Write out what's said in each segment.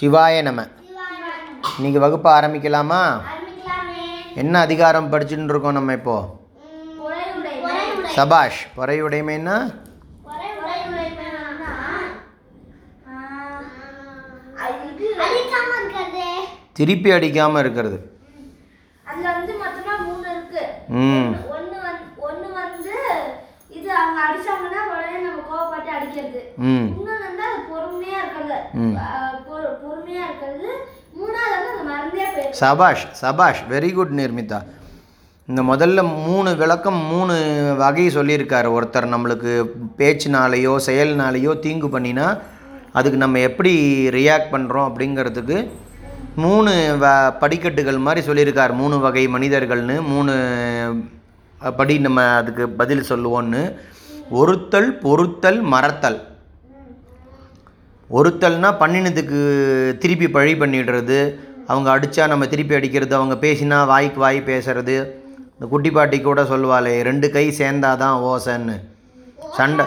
சிவாய நம. இன்னைக்கு வகுப்பு ஆரம்பிக்கலாமா? என்ன அதிகாரம் படிச்சுட்டு இருக்கோம் நம்ம இப்போ? சபாஷ் பொறையுடைமைன்னா திருப்பி அடிக்காமல் இருக்கிறது. ம். வந்து ம். சபாஷ் சபாஷ் வெரி குட் நிர்மிதா. இந்த முதல்ல மூணு விளக்கம் மூணு வகை சொல்லியிருக்காரு. ஒருத்தர் நம்மளுக்கு பேச்சுனாலேயோ செயல்னாலேயோ தீங்கு பண்ணினா அதுக்கு நம்ம எப்படி ரியாக்ட் பண்ணுறோம் அப்படிங்கிறதுக்கு மூணு வ படிக்கட்டுகள் மாதிரி சொல்லியிருக்கார். மூணு வகை மனிதர்கள்னு மூணு படி நம்ம அதுக்கு பதில் சொல்லுவோன்னு ஒருத்தல் பொறுத்தல் மறத்தல். ஒருத்தல்னா பண்ணினதுக்கு திருப்பி பழி பண்ணிடுறது. அவங்க அடித்தா நம்ம திருப்பி அடிக்கிறது அவங்க பேசினா வாய்க்கு வாய் பேசுறது. இந்த குட்டி பாட்டி கூட சொல்லுவாளே ரெண்டு கை சேர்ந்தாதான் ஓசைன்னு. சண்டை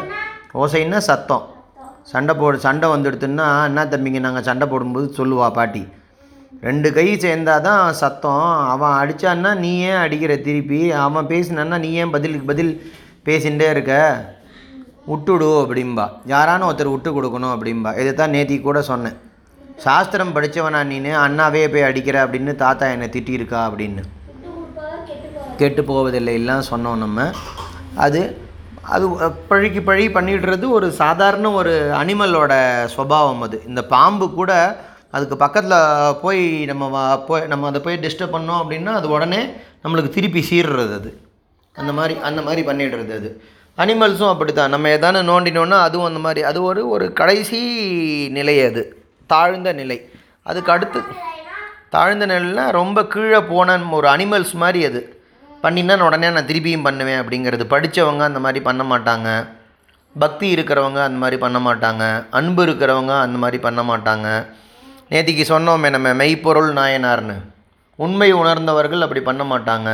ஓசைன்னா சத்தம். சண்டை போடு சண்டை வந்துடுத்துன்னா என்ன தம்பிங்க நாங்கள் சண்டை போடும்போது சொல்லுவா பாட்டி. ரெண்டு கை சேர்ந்தாதான் சத்தம். அவன் அடித்தான்னா நீ ஏன் அடிக்கிற திருப்பி? அவன் பேசினான்னா நீ ஏன் பதிலுக்கு பதில் பேசிகிட்டே இருக்க? விட்டுடு அப்படிம்பா. யாரானு ஒருத்தர் விட்டு கொடுக்கணும் அப்படிம்பா. இதை தான் நேத்தி கூட சொன்னேன். சாஸ்திரம் படித்தவனா நீனு அண்ணாவே போய் அடிக்கிற அப்படின்னு தாத்தா என்னை திட்டியிருக்கா அப்படின்னு. கெட்டு போவதில்லை எல்லாம் சொன்னோம் நம்ம. அது அது பழிக்கு பழி பண்ணிடுறது ஒரு சாதாரண ஒரு அனிமலோட சுபாவம் அது. இந்த பாம்பு கூட அதுக்கு பக்கத்தில் போய் நம்ம வா- போய் நம்ம அதை போய் டிஸ்டர்ப் பண்ணோம் அப்படின்னா அது உடனே நம்மளுக்கு திருப்பி சீர்றது அது. அந்த மாதிரி அந்த மாதிரி பண்ணிடுறது அது. அனிமல்ஸும் அப்படி தான் நம்ம எதானு நோண்டினோன்னா அதுவும் அந்த மாதிரி. அது ஒரு ஒரு கடைசி நிலை அது. தாழ்ந்த நிலை. அதுக்கு அடுத்து தாழ்ந்த நிலைனா ரொம்ப கீழே போன ஒரு அனிமல்ஸ் மாதிரி அது. பண்ணினா உடனே நான் திருப்பியும் பண்ணுவேன் அப்படிங்கிறது. படித்தவங்க அந்த மாதிரி பண்ண மாட்டாங்க. பக்தி இருக்கிறவங்க அந்த மாதிரி பண்ண மாட்டாங்க. அன்பு இருக்கிறவங்க அந்த மாதிரி பண்ண மாட்டாங்க. நேத்திக்கு சொன்னோமே நம்ம மெய்ப்பொருள் நாயனார்னு. உண்மை உணர்ந்தவர்கள் அப்படி பண்ண மாட்டாங்க.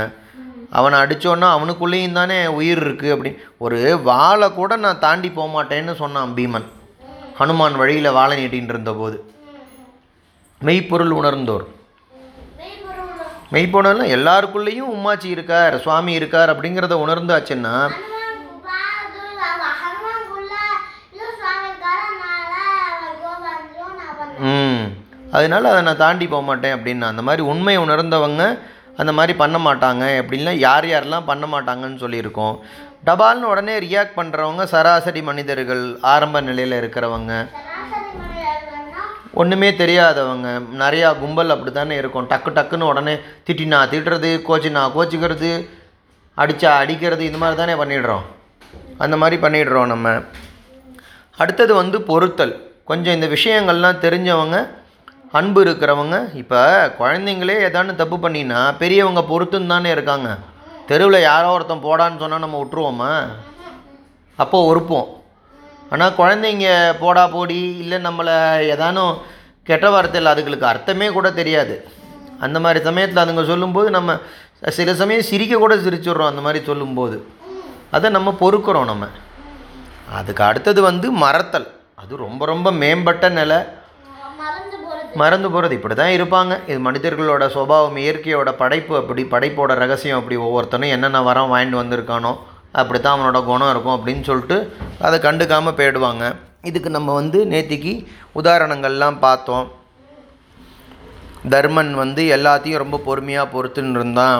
அவனை அடித்தோன்னா அவனுக்குள்ளேயும் தானே உயிர் இருக்குது அப்படி ஒரு வாளை கூட நான் தாண்டி போக மாட்டேன்னு சொன்னான் பீமன். ஹனுமான் வழியில் வாழை நீட்டின்னு இருந்தபோது மெய்ப்பொருள் உணர்ந்தோர். மெய்ப்பொருள் எல்லாருக்குள்ளேயும் உம்மாச்சி இருக்கார் சுவாமி இருக்கார் அப்படிங்கிறத உணர்ந்தாச்சுன்னா ம் அதனால அதை நான் தாண்டி போக மாட்டேன் அப்படின்னு. அந்த மாதிரி உண்மை உணர்ந்தவங்க அந்த மாதிரி பண்ண மாட்டாங்க. எப்படின்னா யார் யாரெல்லாம் பண்ண மாட்டாங்கன்னு சொல்லியிருக்கோம். டபால்னு உடனே ரியாக்ட் பண்ணுறவங்க சராசரி மனிதர்கள் ஆரம்ப நிலையில் இருக்கிறவங்க. ஒன்றுமே தெரியாதவங்க. நிறையா கும்பல் அப்படி தானே இருக்கும். டக்கு டக்குன்னு உடனே திட்டினா திட்டுறது கோச்சினா கோச்சிக்கிறது அடித்தா அடிக்கிறது இது மாதிரி தானே பண்ணிடுறோம். அந்த மாதிரி பண்ணிடுறோம் நம்ம. அடுத்தது வந்து பொருத்தல். கொஞ்சம் இந்த விஷயங்கள்லாம் தெரிஞ்சவங்க அன்பு இருக்கிறவங்க இப்போ குழந்தைங்களே ஏதானு தப்பு பண்ணினா பெரியவங்க பொறுத்துன்னு தானே இருக்காங்க. தெருவில் யாரோ ஒருத்தன் போடான்னு சொன்னால் நம்ம விட்டுருவோமா? அப்போது ஒறுப்போம் ஆனால் குழந்தைங்க போடா போடி இல்லை நம்மளை ஏதானும் கெட்ட வார்த்தையில் அதுகளுக்கு அர்த்தமே கூட தெரியாது. அந்த மாதிரி சமயத்தில் அதுங்க சொல்லும்போது நம்ம சில சமயம் சிரிக்க கூட சிரிச்சிடுறோம் அந்த மாதிரி சொல்லும்போது. அதை நம்ம பொறுக்கிறோம் நம்ம. அதுக்கு அடுத்தது வந்து மறத்தல். அது ரொம்ப ரொம்ப மேம்பட்ட நிலை. மறந்து போகிறது இப்படி தான் இருப்பாங்க. இது மனிதர்களோட சுபாவம் இயற்கையோட படைப்பு அப்படி படைப்போட ரகசியம் அப்படி ஒவ்வொருத்தனும் என்னென்ன வரம் வாங்கிட்டு வந்திருக்கானோ அப்படி தான் அவனோட குணம் இருக்கும் அப்படின்னு சொல்லிட்டு அதை கண்டுக்காமல் போயிடுவாங்க. இதுக்கு நம்ம வந்து நேத்திக்கு உதாரணங்கள்லாம் பார்த்தோம். தர்மன் வந்து எல்லாத்தையும் ரொம்ப பொறுமையாக பொறுத்துன்னு இருந்தான்.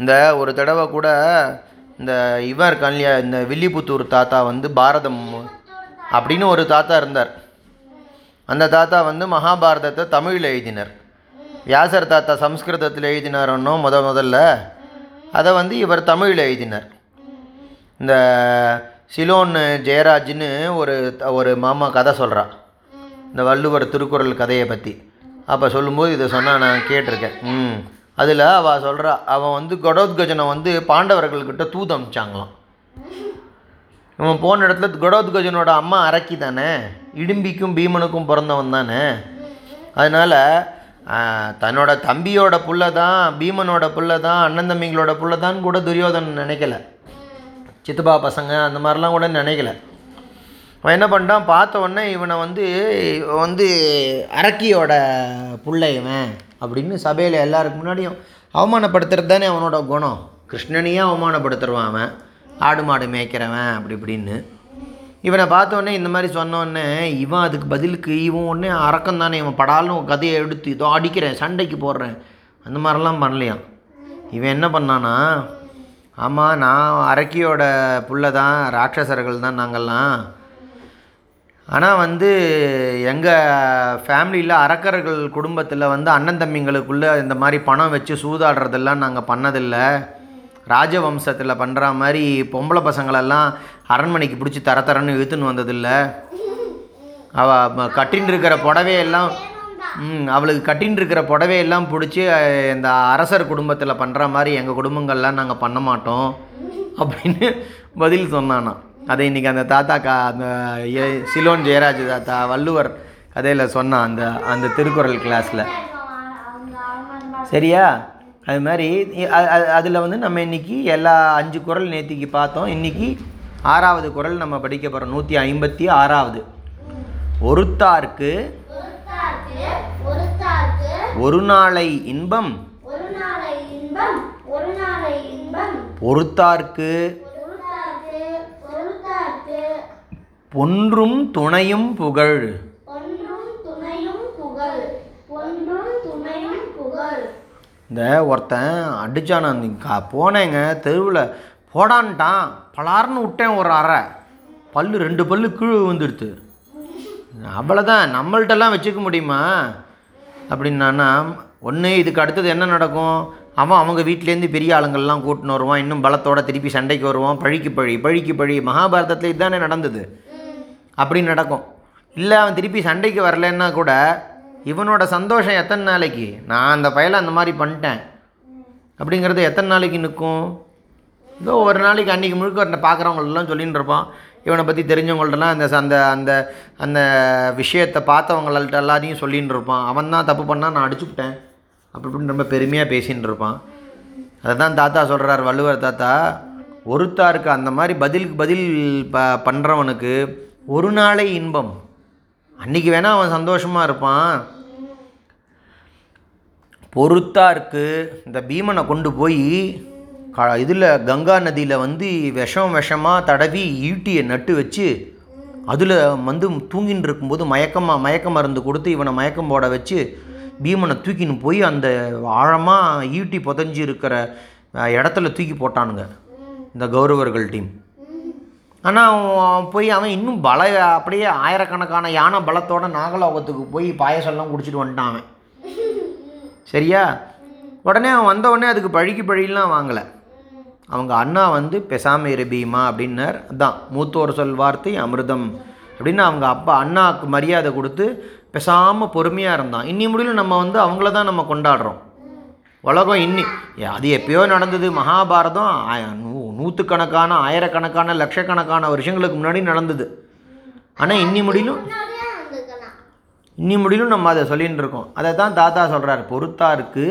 இந்த ஒரு தடவை கூட இந்த இவர் இருக்கான் இல்லையா இந்த வில்லிபுத்தூர் தாத்தா வந்து பாரதம் அப்படின்னு ஒரு தாத்தா இருந்தார். அந்த தாத்தா வந்து மகாபாரதத்தை தமிழில் எழுதினர். வியாசர் தாத்தா சம்ஸ்கிருதத்தில் எழுதினாரோன்னோ முத முதல்ல அதை வந்து இவர் தமிழில் எழுதினார். இந்த சிலோன் ஜெயராஜ்னு ஒரு ஒரு மாமா கதை சொல்கிறா இந்த வள்ளுவர் திருக்குறள் கதையை பற்றி அப்போ சொல்லும்போது இதை சொன்னால் நான் கேட்டிருக்கேன். ம். அதில் அவள் சொல்கிறா அவன் வந்து கடோத்கஜனை வந்து பாண்டவர்கள்கிட்ட தூது அமிச்சாங்களாம் இவன் போன இடத்துல கடோத்கஜனோட அம்மா அரக்கி தானே? இடும்பிக்கும் பீமனுக்கும் பிறந்தவன் தானே? அதனால் தன்னோட தம்பியோட புள்ள தான் பீமனோட புள்ள தான் அண்ணன் தம்பிங்களோட புள்ள தான் கூட துரியோதனன் நினைக்கல. சித்தப்பா பசங்க அந்த மாதிரிலாம் கூட நினைக்கல. அவன் என்ன பண்ணிட்டான்? பார்த்த உடனே இவனை வந்து வந்து அரக்கியோட புள்ள இவன் அப்படின்னு சபையில் எல்லாருக்கு முன்னாடியும் அவமானப்படுத்துறது தானே அவனோட குணம். கிருஷ்ணனையே அவமானப்படுத்துருவான் அவன். ஆடு மாடு மேய்க்கிறவன் அப்படி இப்படின்னு. இவனை பார்த்த உடனே இந்த மாதிரி சொன்னோடனே இவன் அதுக்கு பதிலுக்கு இவன் உடனே அறக்கம் தானே இவன் படாலும் கதையை எடுத்து இதோ அடிக்கிறேன் சண்டைக்கு போடுறேன். அந்த மாதிரிலாம் பண்ணலையாம். இவன் என்ன பண்ணானா ஆமாம் நான் அரக்கியோட புள்ள தான் ராட்சசர்கள் தான் நாங்கள்லாம். ஆனால் வந்து எங்கள் ஃபேமிலியில் அரக்கர்கள் குடும்பத்தில் வந்து அண்ணன் தம்பிங்களுக்குள்ளே இந்த மாதிரி பணம் வச்சு சூதாடுறதெல்லாம் நாங்கள் பண்ணதில்லை. ராஜவம்சத்தில் பண்ணுற மாதிரி பொம்பளை பசங்களெல்லாம் அரண்மனைக்கு பிடிச்சி தர தரன்னு இழுத்துன்னு வந்ததில்லை. அவள் கட்டின்னு இருக்கிற புடவையெல்லாம் ம் அவளுக்கு கட்டின்னு இருக்கிற புடவையெல்லாம் பிடிச்சி இந்த அரசர் குடும்பத்தில் பண்ணுற மாதிரி எங்கள் குடும்பங்கள்லாம் நாங்கள் பண்ண மாட்டோம் அப்படின்னு பதில் சொன்னானா. அதை இன்றைக்கி அந்த தாத்தா கா அந்த சிலோன் ஜெயராஜ் தாத்தா வள்ளுவர் கதையில் சொன்னான் அந்த அந்த திருக்குறள் கிளாஸில் சரியா? அது மாதிரி அதில் வந்து நம்ம இன்னைக்கு எல்லா அஞ்சு குறள் நேத்திக்கு பார்த்தோம். இன்னைக்கு ஆறாவது குறள் நம்ம படிக்க போகிறோம் நூற்றி ஐம்பத்தி ஆறாவது. ஒருத்தார்க்கு ஒரு நாளை இன்பம். பொறுத்தார்க்கு. பொன்றும் துணையும் புகழ் ஒன்றும் துணையும் புகழ் ஒன்றும் துணையும் புகழ் இந்த ஒருத்தன் அடித்தான் கா போனேங்க தெருவில் போடான்ட்டான். பலார்னு விட்டேன் ஒரு அறை. பல்லு ரெண்டு பல்லு கீழே வந்துடுது அவ்வளோதான் நம்மள்கிட்டலாம் வச்சுக்க முடியுமா? அப்படின்னா ஒன்று இதுக்கு அடுத்தது என்ன நடக்கும்? அவன் அவங்க வீட்டிலேருந்து பெரிய ஆளுங்கள்லாம் கூட்டின்னு வருவான். இன்னும் பலத்தோட திருப்பி சண்டைக்கு வருவான். பழிக்கு பழி பழிக்கு பழி. மகாபாரதத்தில் இதுதானே நடந்தது. அப்படி நடக்கும். இல்லை அவன் திருப்பி சண்டைக்கு வரலன்னா கூட இவனோட சந்தோஷம் எத்தனை நாளைக்கு? நான் அந்த பயலை அந்த மாதிரி பண்ணிட்டேன். அப்படிங்கிறது எத்தனை நாளைக்கு நிற்கும்? இதோ ஒரு நாளைக்கு அன்றைக்கி முழுக்க பார்க்குறவங்களெல்லாம் சொல்லின்னு இருப்பான். இவனை பற்றி தெரிஞ்சவங்கள்ட்டலாம் அந்த அந்த அந்த அந்த விஷயத்தை பார்த்தவங்கள்ட்ட எல்லாத்தையும் சொல்லின்னு இருப்பான். அவன் தான் தப்பு பண்ணால் நான் அடிச்சுவிட்டேன் அப்படி இப்படின்னு ரொம்ப பெருமையாக பேசின்னு இருப்பான். அதை தான் தாத்தா சொல்கிறார் வள்ளுவர் தாத்தா ஒருத்தாருக்கு அந்த மாதிரி பதிலுக்கு பதில் ப பண்ணுறவனுக்கு ஒரு நாளை இன்பம். அன்றைக்கி வேணால் அவன் சந்தோஷமாக இருப்பான். பொறுத்தாருக்கு இந்த பீமனை கொண்டு போய் க இதில் கங்கா நதியில் வந்து விஷம் விஷமாக தடவி ஈட்டியை நட்டு வச்சு அதில் வந்து தூங்கின்னு இருக்கும்போது மயக்கமாக மயக்க மருந்து கொடுத்து இவனை மயக்கம் போட வச்சு பீமனை தூக்கின்னு போய் அந்த ஆழமாக ஈட்டி புதஞ்சி இருக்கிற இடத்துல தூக்கி போட்டானுங்க. இந்த கௌரவர்கள் டீம். ஆனால் அவன் போய் அவன் இன்னும் பல அப்படியே ஆயிரக்கணக்கான யானை பலத்தோட நாகலோகத்துக்கு போய் பாயசம்லாம் குடிச்சிட்டு வந்துட்டான் அவன். சரியா? உடனே அவன் வந்த உடனே அதுக்கு பழிக்கு பழியெல்லாம் வாங்கலை. அவங்க அண்ணா வந்து பெசாம ரபீமா அப்படின்னார். அதான் மூத்தோர் சொல் வார்த்தை அமிர்தம் அப்படின்னு அவங்க அப்பா அண்ணாவுக்கு மரியாதை கொடுத்து பெசாமல் பொறுமையாக இருந்தான். இன்னி முடியல நம்ம வந்து அவங்கள தான் நம்ம கொண்டாடுறோம். உலகம் இன்னி அது எப்பயோ நடந்தது மகாபாரதம் நூ நூற்றுக்கணக்கான ஆயிரக்கணக்கான லட்சக்கணக்கான வருஷங்களுக்கு முன்னாடி நடந்தது. ஆனால் இன்னி முடியலும் இன்னி முடியலும் நம்ம அதை சொல்லின்னு இருக்கோம். அதை தான் தாத்தா சொல்கிறார் பொறுத்தாருக்கு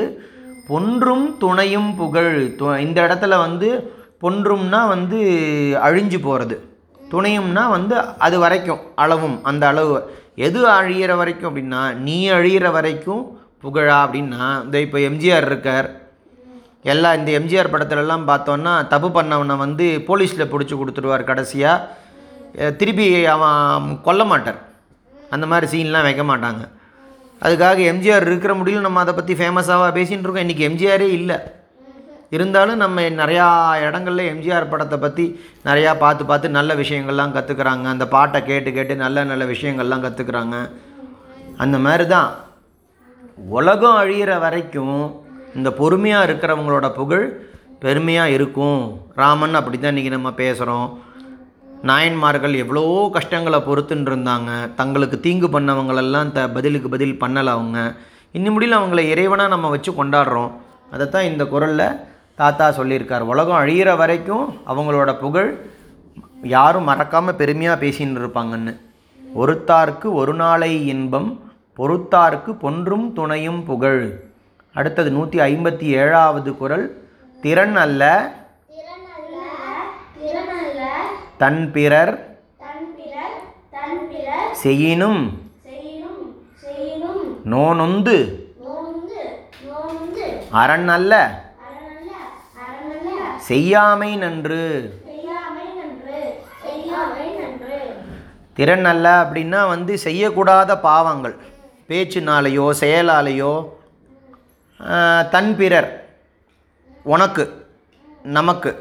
பொன்றும் துணையும் புகழ். து- இந்த இடத்துல வந்து பொன்றும்னா வந்து அழிஞ்சு போகிறது துணையும்னா வந்து அது வரைக்கும் அளவும் அந்த அளவு. எது அழியிற வரைக்கும் அப்படின்னா நீ அழியிற வரைக்கும் புகழா அப்படின்னா இந்த இப்போ எம்ஜிஆர் இருக்கார். எல்லா இந்த எம்ஜிஆர் படத்துலலாம் பார்த்தோன்னா தப்பு பண்ணவனை வந்து போலீஸில் பிடிச்சி கொடுத்துருவார் கடைசியாக திருப்பி அவன் கொல்ல மாட்டார். அந்த மாதிரி சீன்லாம் வைக்க மாட்டாங்க. அதுக்காக எம்ஜிஆர் இருக்கிற முடியும் நம்ம அதை பற்றி ஃபேமஸாக பேசின்னு இருக்கோம். இன்றைக்கி எம்ஜிஆரே இல்லை. இருந்தாலும் நம்ம நிறையா இடங்கள்ல எம்ஜிஆர் படத்தை பற்றி நிறையா பார்த்து பார்த்து நல்ல விஷயங்கள்லாம் கற்றுக்குறாங்க அந்த பாட்டை கேட்டு கேட்டு நல்ல நல்ல விஷயங்கள்லாம் கற்றுக்குறாங்க அந்த மாதிரி தான். உலகம் அழியிற வரைக்கும் இந்த பொறுமையாக இருக்கிறவங்களோட புகழ் பெருமையாக இருக்கும். ராமன் அப்படி தான் இன்றைக்கி நம்ம பேசுகிறோம் நாயன்மார்கள் எவ்வளோ கஷ்டங்களை பொறுத்துன்னு இருந்தாங்க தங்களுக்கு தீங்கு பண்ணவங்களெல்லாம் த பதிலுக்கு பதில் பண்ணலை அவங்க. இன்னி முடியல அவங்கள இறைவனாக நம்ம வச்சு கொண்டாடுறோம். அதைத்தான் இந்த குரலில் தாத்தா சொல்லியிருக்கார். உலகம் அழியிற வரைக்கும் அவங்களோட புகழ் யாரும் மறக்காமல் பெருமையாக பேசின்னு இருப்பாங்கன்னு ஒருத்தார்க்கு ஒரு நாளை இன்பம் பொறுத்தார்க்கு பொன்றும் துணையும் புகழ். அடுத்தது நூற்றி ஐம்பத்தி ஏழாவது குரல் திறன் அல்ல தன் பிறர் செய்யினும் நோனொந்து அரண் அல்ல செய்யாமை நன்று. திறன் அல்ல அப்படின்னா வந்து செய்யக்கூடாத பாவங்கள் பேச்சினாலேயோ செயலாலேயோ தன் பிறர் உனக்கு நமக்கு.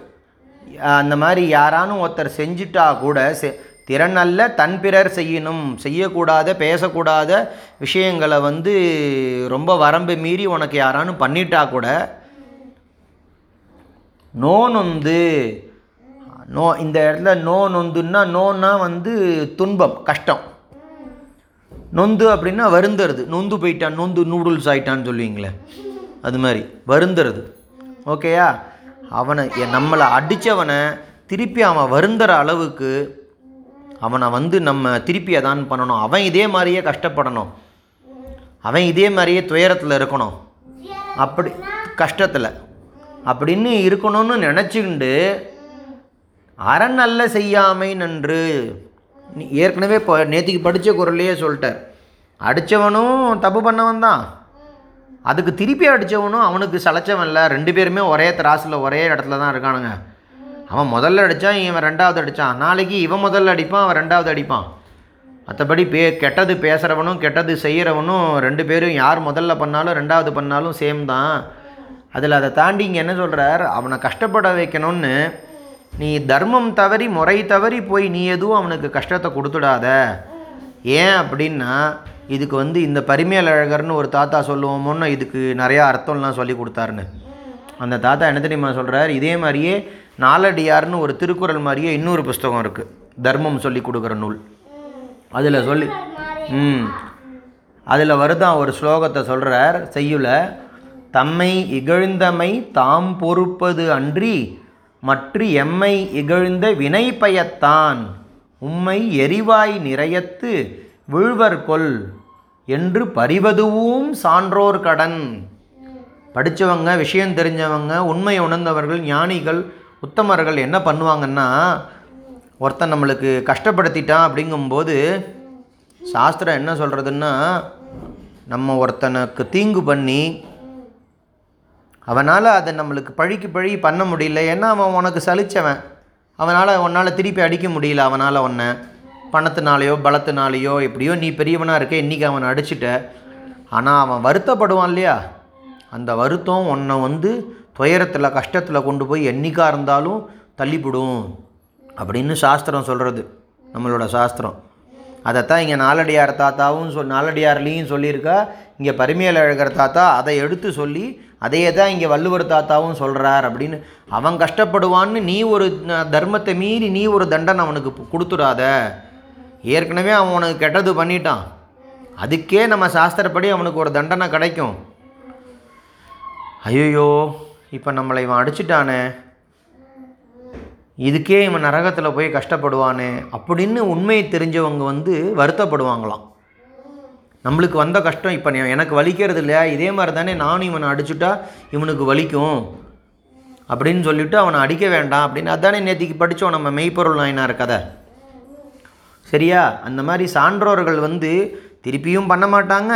அந்த மாதிரி யாரானும் ஒருத்தர் செஞ்சிட்டா கூட செ திறன் அல்ல தன் பிறர் செய்யணும். செய்யக்கூடாத பேசக்கூடாத விஷயங்களை வந்து ரொம்ப வரம்பு மீறி உனக்கு யாரானும் பண்ணிட்டா கூட நோ நொந்து நோ இந்த இடத்துல நோ நொந்துன்னா நோன்னா வந்து துன்பம் கஷ்டம். நொந்து அப்படின்னா வருந்துறது. நொந்து போயிட்டான் நொந்து நூடுல்ஸ் ஆயிட்டான்னு சொல்லுவீங்களே. அது மாதிரி வருந்துறது. ஓகேயா? அவனை நம்மளை அடித்தவனை திருப்பி அவன் வருந்துற அளவுக்கு அவனை வந்து நம்ம திருப்பி அதான் பண்ணணும். அவன் இதே மாதிரியே கஷ்டப்படணும். அவன் இதே மாதிரியே துயரத்தில் இருக்கணும். அப்படி கஷ்டத்தில். அப்படின்னு இருக்கணும்னு நினச்சிக்கிண்டு அரண் அல்ல செய்யாமை நன்று. நீ ஏற்கனவே இப்போ நேற்றுக்கு படித்த குரலையே சொல்லிட்டார். அடித்தவனும் தப்பு பண்ணவன் தான் அதுக்கு திருப்பி அடித்தவனும் அவனுக்கு சளைச்சவன் இல்லை ரெண்டு பேருமே ஒரே திராசில் ஒரே இடத்துல தான் இருக்கானுங்க. அவன் முதல்ல அடித்தான் இவன் ரெண்டாவது அடித்தான் நாளைக்கு இவன் முதல்ல அடிப்பான் அவன் ரெண்டாவது அடிப்பான். மற்றபடி பே கெட்டது பேசுகிறவனும் கெட்டது செய்கிறவனும் ரெண்டு பேரும் யார் முதல்ல பண்ணாலும் ரெண்டாவது பண்ணாலும் சேம் தான். அதில் அதை தாண்டி இங்கே என்ன சொல்கிறார் அவனை கஷ்டப்பட வைக்கணும்னு நீ தர்மம் தவறி முறை தவறி போய் நீ எதுவும் அவனுக்கு கஷ்டத்தை கொடுத்துடாத. ஏன் அப்படின்னா இதுக்கு வந்து இந்த பரிமையல் அழகர்னு ஒரு தாத்தா சொல்லுவோமோன்னு இதுக்கு நிறையா அர்த்தம்லாம் சொல்லி கொடுத்தாருன்னு. அந்த தாத்தா என்ன தெரியுமா சொல்கிறார் இதே மாதிரியே நாலடியார்னு ஒரு திருக்குறள் மாதிரியே இன்னொரு புஸ்தகம் இருக்குது தர்மம் சொல்லி கொடுக்குற நூல். அதில் சொல்லி ம். அதில் வருதான் ஒரு ஸ்லோகத்தை சொல்கிறார் செய்யுல தம்மை இகழ்ந்தமை தாம் பொறுப்பது அன்றி மற்ற எம்மை இகழ்ந்த வினை பயத்தான் உம்மை எரிவாய் நிறையத்து விழுவர் கொல் என்று பறிவதுவும் சான்றோர் கடன். படித்தவங்க விஷயம் தெரிஞ்சவங்க உண்மை உணர்ந்தவர்கள் ஞானிகள் உத்தமர்கள் என்ன பண்ணுவாங்கன்னா ஒருத்தன் நம்மளுக்கு கஷ்டப்படுத்திட்டான் அப்படிங்கும்போது சாஸ்திரம் என்ன சொல்கிறதுன்னா நம்ம ஒருத்தனுக்கு தீங்கு பண்ணி அவனால் அதை நம்மளுக்கு பழிக்கு பழி பண்ண முடியல. ஏன்னா அவன் உனக்கு சலித்தவன் அவனால் உன்னால் திருப்பி அடிக்க முடியல அவனால் உன்னை. பணத்தினாலேயோ பலத்தினாலேயோ எப்படியோ நீ பெரியவனாக இருக்க இன்றைக்கி அவனை அடிச்சிட்ட. ஆனால் அவன் வருத்தப்படுவான் இல்லையா? அந்த வருத்தம் உன்னை வந்து துயரத்தில் கஷ்டத்தில் கொண்டு போய் என்னைக்காக இருந்தாலும் தள்ளிவிடும் அப்படின்னு சாஸ்திரம் சொல்கிறது நம்மளோட சாஸ்திரம். அதைத்தான் இங்கே நாலடியார் தாத்தாவும் சொல் நாலடியார்லேயும் சொல்லியிருக்கா. இங்கே பரிமையில் அழகர் தாத்தா அதை எடுத்து சொல்லி அதையே தான் இங்கே வள்ளுவர் தாத்தாவும் சொல்கிறார் அப்படின்னு. அவன் கஷ்டப்படுவான்னு நீ ஒரு தர்மத்தை மீறி நீ ஒரு தண்டனை அவனுக்கு கொடுத்துடாத. ஏற்கனவே அவன் உனக்கு கெட்டது பண்ணிட்டான். அதுக்கே நம்ம சாஸ்திரப்படி அவனுக்கு ஒரு தண்டனை கிடைக்கும். ஐயோ இப்போ நம்மளை இவன் அடிச்சிட்டானே. இதுக்கே இவன் நரகத்தில் போய் கஷ்டப்படுவானே அப்படின்னு உண்மையை தெரிஞ்சவங்க வந்து வருத்தப்படுவாங்களாம். நம்மளுக்கு வந்த கஷ்டம் இப்போ எனக்கு வலிக்கிறது இல்லையா? இதே மாதிரி தானே நானும் இவனை அடிச்சுட்டா இவனுக்கு வலிக்கும். அப்படின்னு சொல்லிவிட்டு அவனை அடிக்க வேண்டாம் அப்படின்னு. அதானே நேற்றுக்கு படித்தோம் நம்ம மெய்ப்பொருள் நாயனார் கதை. சரியா? அந்த மாதிரி சான்றோர்கள் வந்து திருப்பியும் பண்ண மாட்டாங்க.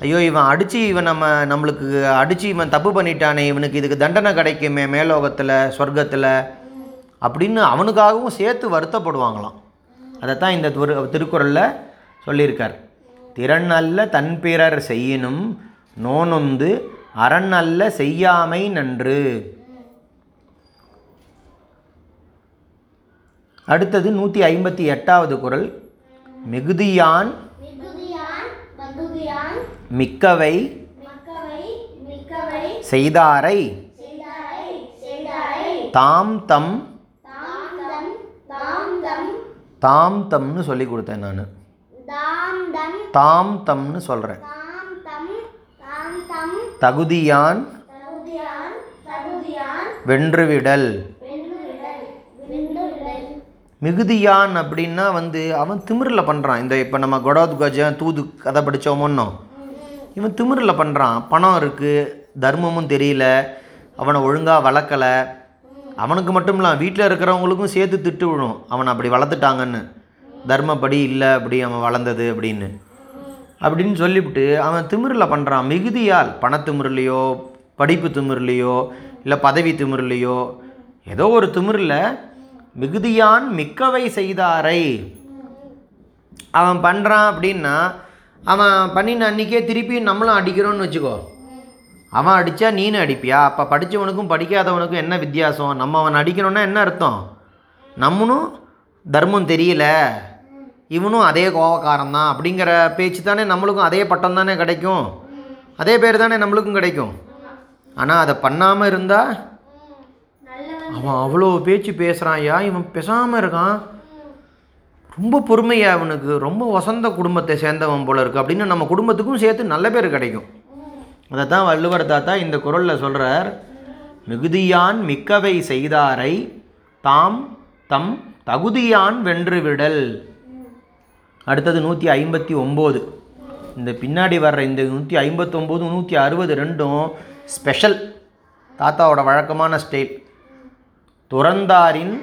ஐயோ இவன் அடித்து இவன் நம்ம நம்மளுக்கு அடித்து இவன் தப்பு பண்ணிட்டானே இவனுக்கு இதுக்கு தண்டனை கிடைக்குமே மேலோகத்தில் சொர்க்கத்தில் அப்படின்னு அவனுக்காகவும் சேர்த்து வருத்தப்படுவாங்களாம். அதைத்தான் இந்த திரு திருக்குறளில் சொல்லியிருக்கார். திறன் அல்ல தன் பிறர் செய்யினும் நோனொந்து அரண் அல்ல செய்யாமை நன்று. அடுத்தது நூற்றி ஐம்பத்தி எட்டாவது குறள் மிகுதியான் மிக்கவை செய்தாரை. தாம் தம் தாம் தம் தாம் தம். தாம் தம்னு சொல்லி கொடுத்தேன் நான். தாம் தம். தாம் தம்னு சொல்கிறேன் தகுதியான் வென்றுவிடல் மிகுதியான் அப்படின்னா வந்து அவன் திமிரில் பண்ணுறான் இந்த இப்போ நம்ம கொடாத் கஜம் தூது கதை படித்தோமோன்னோ இவன் திமிரில் பண்ணுறான் பணம் இருக்குது தர்மமும் தெரியல அவனை ஒழுங்காக வளர்க்கலை. அவனுக்கு மட்டும் இல்லை வீட்டில் இருக்கிறவங்களுக்கும் சேர்த்து திட்டு விழும் அவனை அப்படி வளர்த்துட்டாங்கன்னு. தர்மப்படி இல்லை அப்படி அவன் வளர்ந்தது அப்படின்னு. அப்படின்னு சொல்லிவிட்டு அவன் திமிரில் பண்ணுறான் மிகுதியால் பணத்திமிரிலையோ படிப்பு திமிரிலையோ இல்லை பதவி திமிரிலையோ ஏதோ ஒரு திமிரில் மிகுதியான் மிக்கவை செய்தாரை. அவன் பண்ணுறான் அப்படின்னா அவன் பண்ணின அன்றைக்கே திருப்பி நம்மளும் அடிக்கிறோன்னு வச்சுக்கோ. அவன் அடித்தா நீனு அடிப்பியா? அப்போ படித்தவனுக்கும் படிக்காதவனுக்கும் என்ன வித்தியாசம்? நம்ம அவன் அடிக்கணும்னா என்ன அர்த்தம்? நம்மளும் தர்மம் தெரியல. இவனும் அதே கோவக்காரன் தான் அப்படிங்கிற பேச்சு தானே நம்மளுக்கும் அதே பட்டம் தானே கிடைக்கும்? அதே பேர் தானே நம்மளுக்கும் கிடைக்கும். ஆனால் அதை பண்ணாமல் இருந்தால் அவன் அவ்வளோ பேச்சு பேசுகிறான் ஐயா. இவன் பேசாமல் இருக்கான். ரொம்ப பொறுமையாக அவனுக்கு ரொம்ப வசந்த குடும்பத்தை சேர்ந்தவன் போல இருக்கு. அப்படின்னு நம்ம குடும்பத்துக்கும் சேர்த்து நல்ல பேர் கிடைக்கும். அதை தான் வள்ளுவர் தாத்தா இந்த குரலில் சொல்கிறார் மிகுதியான் மிக்கவை செய்தாரை தாம் தம் தகுதியான் வென்றுவிடல் அடுத்தது நூற்றி ஐம்பத்தி ஒம்பது. இந்த பின்னாடி வர்ற இந்த நூற்றி ஐம்பத்தொம்போது நூற்றி அறுபது ரெண்டும் ஸ்பெஷல் தாத்தாவோட வழக்கமான ஸ்டைல் துறந்தாரின்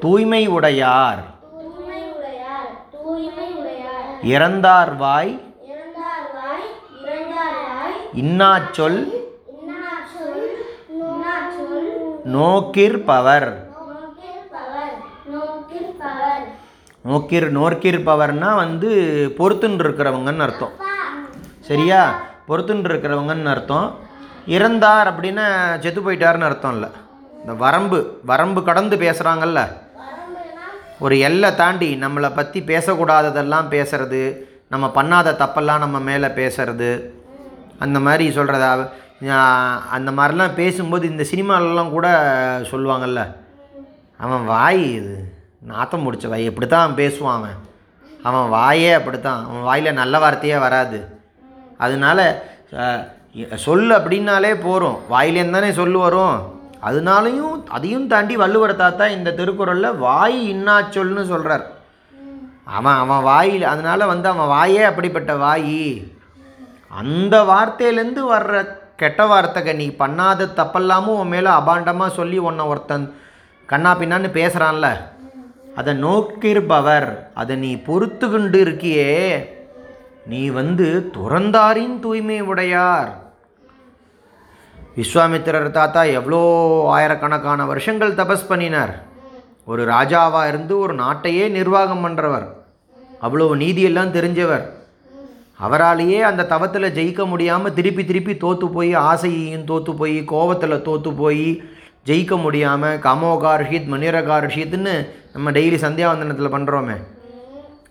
தூய்மை உடையார் இறந்தார் வாய் இறந்தார்வாய் இன்னாச்சொல் நோக்கிற்பவர். நோக்கிர் நோக்கிற்பவர்னா வந்து பொறுத்துன்னு இருக்கிறவங்கன்னு அர்த்தம் சரியா? பொறுத்துன்னு இருக்கிறவங்கன்னு அர்த்தம். இறந்தார் அப்படின்னு செத்து போயிட்டாருன்னு அர்த்தம் இல்லை. இந்த வரம்பு வரம்பு கடந்து பேசுகிறாங்கல்ல ஒரு எல்லை தாண்டி நம்மளை பற்றி பேசக்கூடாததெல்லாம் பேசுறது நம்ம பண்ணாத தப்பெல்லாம் நம்ம மேலே பேசுறது அந்த மாதிரி சொல்கிறதா அந்த மாதிரிலாம் பேசும்போது இந்த சினிமாலெலாம் கூட சொல்லுவாங்கல்ல. அவன் வாய் இது நாத்தம் முடிச்ச வாய் இப்படி தான் அவன் பேசுவான் அவன். அவன் வாயே அப்படித்தான் அவன் வாயில் நல்ல வார்த்தையே வராது. அதனால சொல் அப்படின்னாலே போகிறோம் வாயிலேருந்து தானே சொல்லு வரும். அதனாலையும் அதையும் தாண்டி வள்ளுவர் தாத்தா இந்த திருக்குறளில் வாய் இன்னா சொல்னு சொல்கிறார் அவன் அவன் வாயில் அதனால் வந்து அவன் வாயே அப்படிப்பட்ட வாய். அந்த வார்த்தையிலேருந்து வர்ற கெட்ட வார்த்தைக்கு நீ பண்ணாத தப்பெல்லாமும் உன் மேலே அபாண்டமாக சொல்லி உன்னை ஒருத்தன் கண்ணா பின்னான்னு பேசுகிறான்ல அதை நோக்கிருப்பவர் அதை நீ பொறுத்துக்கொண்டு இருக்கியே. நீ வந்து துறந்தாரின் தூய்மை உடையார். விஸ்வாமித்திரர் தாத்தா எவ்வளோ ஆயிரக்கணக்கான வருஷங்கள் தபஸ் பண்ணினார். ஒரு ராஜாவாக இருந்து ஒரு நாட்டையே நிர்வாகம் பண்ணுறவர் அவ்வளோ நீதியெல்லாம் தெரிஞ்சவர். அவராலேயே அந்த தவத்தில் ஜெயிக்க முடியாமல் திருப்பி திருப்பி தோற்று போய் ஆசையையும் தோற்று போய் கோவத்தில் தோற்று போய் ஜெயிக்க முடியாமல் காமோகார்ஷித் மணிரகார்ஷித்னு நம்ம டெய்லி சந்தியாவந்தனத்தில் பண்ணுறோமே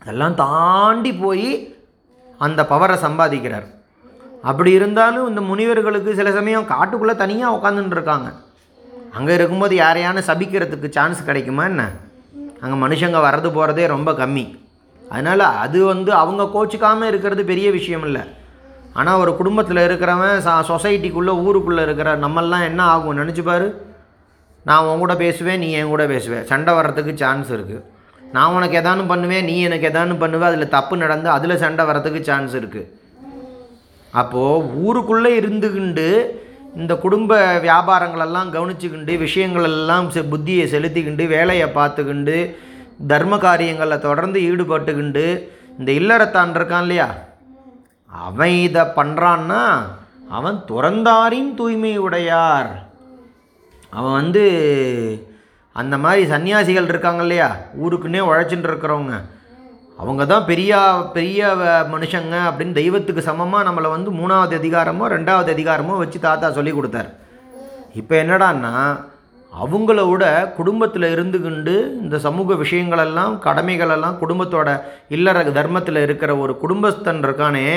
அதெல்லாம் தாண்டி போய் அந்த பவரை சம்பாதிக்கிறார். அப்படி இருந்தாலும் இந்த முனிவர்களுக்கு சில சமயம் காட்டுக்குள்ளே தனியாக உட்காந்துட்டு இருக்காங்க அங்கே இருக்கும்போது யாரையான சபிக்கிறதுக்கு சான்ஸ் கிடைக்குமா என்ன? அங்கே மனுஷங்க வர்றது போகிறதே ரொம்ப கம்மி. அதனால் அது வந்து அவங்க கோச்சிக்காமல் இருக்கிறது பெரிய விஷயம் இல்லை. ஆனால் ஒரு குடும்பத்தில் இருக்கிறவன் ச சொசைட்டிக்குள்ளே ஊருக்குள்ளே இருக்கிற நம்மெல்லாம் என்ன ஆகும் நினச்சி நான் உன் கூட பேசுவேன் நீ என் கூட பேசுவேன் சண்டை வர்றதுக்கு சான்ஸ் இருக்குது நான் உனக்கு எதானும் பண்ணுவேன் நீ எனக்கு எதானும் பண்ணுவேன் அதில் தப்பு நடந்து அதில் சண்டை வர்றதுக்கு சான்ஸ் இருக்குது அப்போது ஊருக்குள்ளே இருந்துக்கிண்டு இந்த குடும்ப வியாபாரங்களெல்லாம் கவனிச்சுக்கிண்டு விஷயங்களெல்லாம் செ புத்தியை செலுத்திக்கிண்டு வேலையை பார்த்துக்கிண்டு தர்ம காரியங்களில் தொடர்ந்து ஈடுபட்டுக்கிண்டு இந்த இல்லறத்தான் இருக்கான் இல்லையா? அவன் இதை பண்ணுறான்னா அவன் துறந்தாரின் தூய்மை உடையார். அவன் வந்து அந்த மாதிரி சன்னியாசிகள் இருக்காங்க இல்லையா? ஊருக்குன்னே உழைச்சிட்டு இருக்கிறவங்க. அவங்க தான் பெரிய பெரிய வ- மனுஷங்க அப்படின்னு தெய்வத்துக்கு சமமாக நம்மளை வந்து மூணாவது அதிகாரமோ ரெண்டாவது அதிகாரமோ வச்சு தாத்தா சொல்லி கொடுத்தார். இப்போ என்னடான்னா அவங்கள விட குடும்பத்தில் இருந்துகிண்டு இந்த சமூக விஷயங்களெல்லாம் கடமைகளெல்லாம் குடும்பத்தோட இல்லற தர்மத்தில் இருக்கிற ஒரு குடும்பஸ்தன் இருக்கானே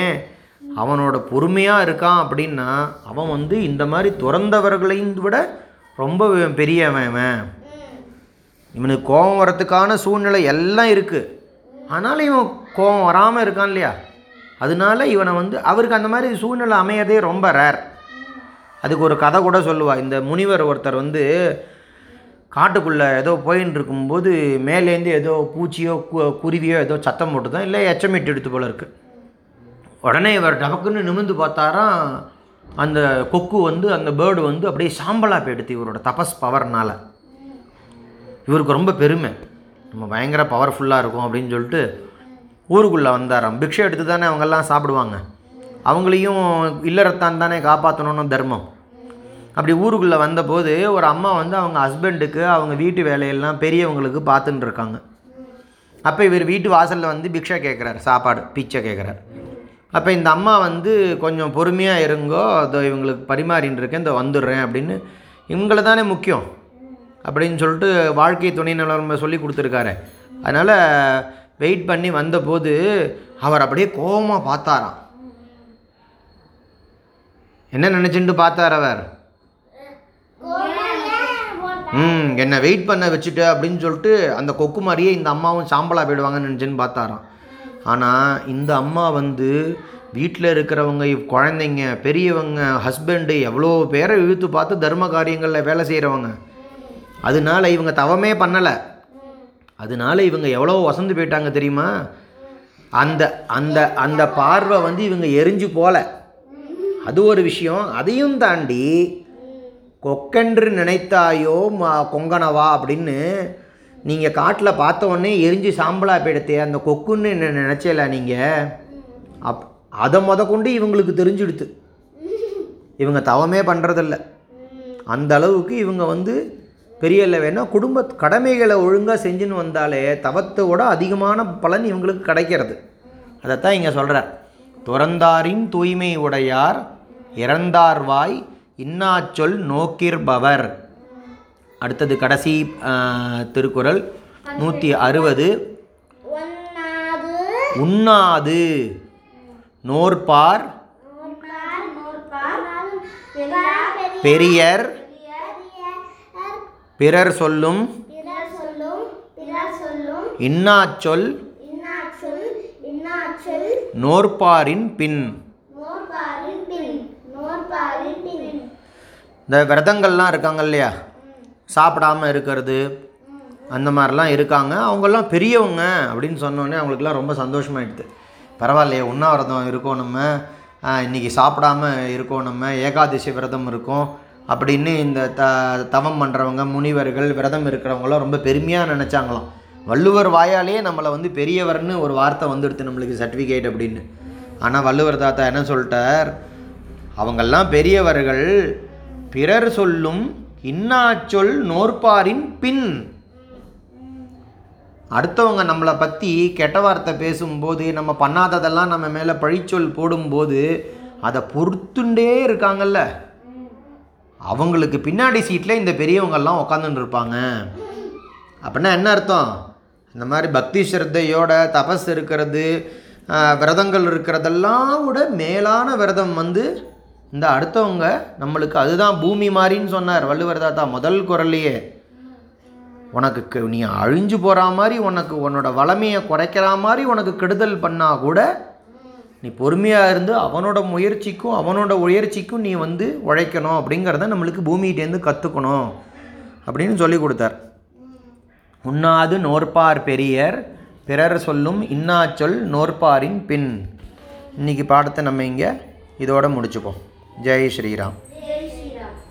அவனோட பொறுமையாக இருக்கான் அப்படின்னா அவன் வந்து இந்த மாதிரி துறந்தவர்களையும் விட ரொம்ப பெரியவன் இவனுக்கு கோபம் வரத்துக்கான சூழ்நிலை எல்லாம் இருக்குது ஆனாலும் இவன் கோபம் வராமல் இருக்கான் இல்லையா? அதனால இவனை வந்து அவருக்கு அந்த மாதிரி சூழ்நிலை அமையதே ரொம்ப ரேர் அதுக்கு ஒரு கதை கூட சொல்லுவாள் இந்த முனிவர் ஒருத்தர் வந்து காட்டுக்குள்ளே ஏதோ போயின்னு இருக்கும்போது மேலேருந்து ஏதோ பூச்சியோ கு- குருவியோ ஏதோ சத்தம் போட்டு தான் இல்லை எச்சமிட்டு எடுத்து போல இருக்குது உடனே இவர் டபக்குன்னு நிமிர்ந்து பார்த்தாராம் அந்த கொக்கு வந்து அந்த பேர்டு வந்து அப்படியே சாம்பலாக போயிடுது இவரோட தபஸ் பவர்னால் இவருக்கு ரொம்ப பெருமை. நம்ம பயங்கர பவர்ஃபுல்லாக இருக்கும் அப்படின்னு சொல்லிட்டு ஊருக்குள்ளே வந்தாராம். பிக்ஷை எடுத்து தானே அவங்கெல்லாம் சாப்பிடுவாங்க. அவங்களையும் இல்லறத்தான் தானே காப்பாற்றணும்னு தர்மம். அப்படி ஊருக்குள்ளே வந்தபோது ஒரு அம்மா வந்து அவங்க ஹஸ்பண்டுக்கு அவங்க வீட்டு வேலையெல்லாம் பெரியவங்களுக்கு பார்த்துன்னு இருக்காங்க அப்போ இவர் வீட்டு வாசலில் வந்து பிக்ஷை கேட்குறாரு சாப்பாடு பிச்சை கேட்குறாரு அப்போ இந்த அம்மா வந்து கொஞ்சம் பொறுமையாக இருங்கோ அதோ இவங்களுக்கு பரிமாறின்னு இருக்கேன் இந்த வந்துடுறேன் அப்படின்னு. இவங்களை தானே முக்கியம். அப்படின்னு சொல்லிட்டு வாழ்க்கை துணை நலமை சொல்லி கொடுத்துருக்காரு. அதனால் வெயிட் பண்ணி வந்தபோது அவர் அப்படியே கோபமாக பார்த்தாராம். என்ன நினச்சிட்டு பார்த்தார் அவர்? ம் என்னை வெயிட் பண்ண வச்சுட்டு அப்படின்னு சொல்லிட்டு அந்த கொக்கு மாதிரியே இந்த அம்மாவும் சாம்பலாக போயிடுவாங்கன்னு நினச்சின்னு பார்த்தாராம். ஆனால் இந்த அம்மா வந்து வீட்டில் இருக்கிறவங்க குழந்தைங்க பெரியவங்க ஹஸ்பண்டு எவ்வளோ பேரை இழுத்து பார்த்து தர்ம காரியங்களில் வேலை செய்கிறவங்க அதனால இவங்க தவமே பண்ணலை. அதனால இவங்க எவ்வளோ வசந்து போயிட்டாங்க தெரியுமா? அந்த அந்த அந்த பார்வை வந்து இவங்க எரிஞ்சு போல. அது ஒரு விஷயம். அதையும் தாண்டி கொக்கென்று நினைத்தாயோ மா கொங்கனவா அப்படின்னு நீங்கள் காட்டில் பார்த்த உடனே எரிஞ்சு சாம்பலாக போயிடுத்தே அந்த கொக்குன்னு என்ன நினச்சல நீங்கள் அப் அதை முத கொண்டு இவங்களுக்கு தெரிஞ்சுடுத்து. இவங்க தவமே பண்ணுறதில்ல அந்த அளவுக்கு இவங்க வந்து பெரிய வேணா குடும்ப கடமைகளை ஒழுங்காக செஞ்சுன்னு வந்தாலே தவத்தோட அதிகமான பலன் இவங்களுக்கு கிடைக்கிறது. அதைத்தான் இங்கே சொல்கிறார் துறந்தாரின் தூய்மை உடையார் இறந்தார்வாய் இன்னாச்சொல் நோக்கிற்பவர். அடுத்தது கடைசி திருக்குறள் நூற்றி அறுபது. உண்ணாது. நோற்பார். பெரியார் பெரியர். பிறர் சொல்லும் இன்னாச்சொல் நோற்பாரின் பின். இந்த விரதங்கள்லாம் இருக்காங்க இல்லையா? சாப்பிடாம இருக்கிறது அந்த மாதிரிலாம் இருக்காங்க. அவங்கெல்லாம் பெரியவங்க அப்படின்னு சொன்னோடனே அவங்களுக்குலாம் ரொம்ப சந்தோஷமாயிடுது. பரவாயில்லையே உண்ணாவிரதம் இருக்கோம் நம்ம. ஆஹ், இன்னைக்கு சாப்பிடாம இருக்கோம் நம்ம. ஏகாதசி விரதம் இருக்கோம். அப்படின்னு இந்த த தவம் பண்ணுறவங்க முனிவர்கள் விரதம் இருக்கிறவங்களாம் ரொம்ப பெருமையாக நினச்சாங்களாம். வள்ளுவர் வாயாலேயே நம்மளை வந்து பெரியவர்னு ஒரு வார்த்தை வந்துடுது நம்மளுக்கு சர்டிஃபிகேட் அப்படின்னு. ஆனால் வள்ளுவர் தாத்தா என்ன சொல்லிட்டார்? அவங்கெல்லாம் பெரியவர்கள் பிறர் சொல்லும் இன்னாச்சொல் நோற்பாரின் பின். அடுத்தவங்க நம்மளை பற்றி கெட்ட வார்த்தை பேசும்போது நம்ம பண்ணாததெல்லாம் நம்ம மேலே பழிச்சொல் போடும்போது அதை பொறுத்துண்டே இருக்காங்கல்ல. அவங்களுக்கு பின்னாடி சீட்டில் இந்த பெரியவங்கள்லாம் உட்காந்துட்டு இருப்பாங்க அப்படின்னா என்ன அர்த்தம்? இந்த மாதிரி பக்தி ஸ்ரத்தையோட தபஸ் இருக்கிறது விரதங்கள் இருக்கிறதெல்லாம் விட மேலான விரதம் வந்து இந்த அடுத்தவங்க நம்மளுக்கு அதுதான் பூமி மாதிரின்னு சொன்னார் வள்ளுவர் தாத்தா முதல் குரல்லையே. உனக்கு நீ அழிஞ்சு போகிற மாதிரி உனக்கு உன்னோட வளமையை குறைக்கிற மாதிரி உனக்கு கெடுதல் பண்ணால் கூட நீ பொறுமையாக இருந்து அவனோட முயற்சிக்கும் அவனோட உயர்ச்சிக்கும் நீ வந்து உழைக்கணும். அப்படிங்கிறத நம்மளுக்கு பூமிகிட்டேருந்து கற்றுக்கணும் அப்படின்னு சொல்லி கொடுத்தார். உண்ணாது நோற்பார் பெரியர் பிறர் சொல்லும் இன்னாச்சொல் நோற்பாரின் பின். இன்னைக்கு பாடத்தை நம்ம இங்கே இதோடு முடிச்சுப்போம். ஜெய் ஸ்ரீராம்.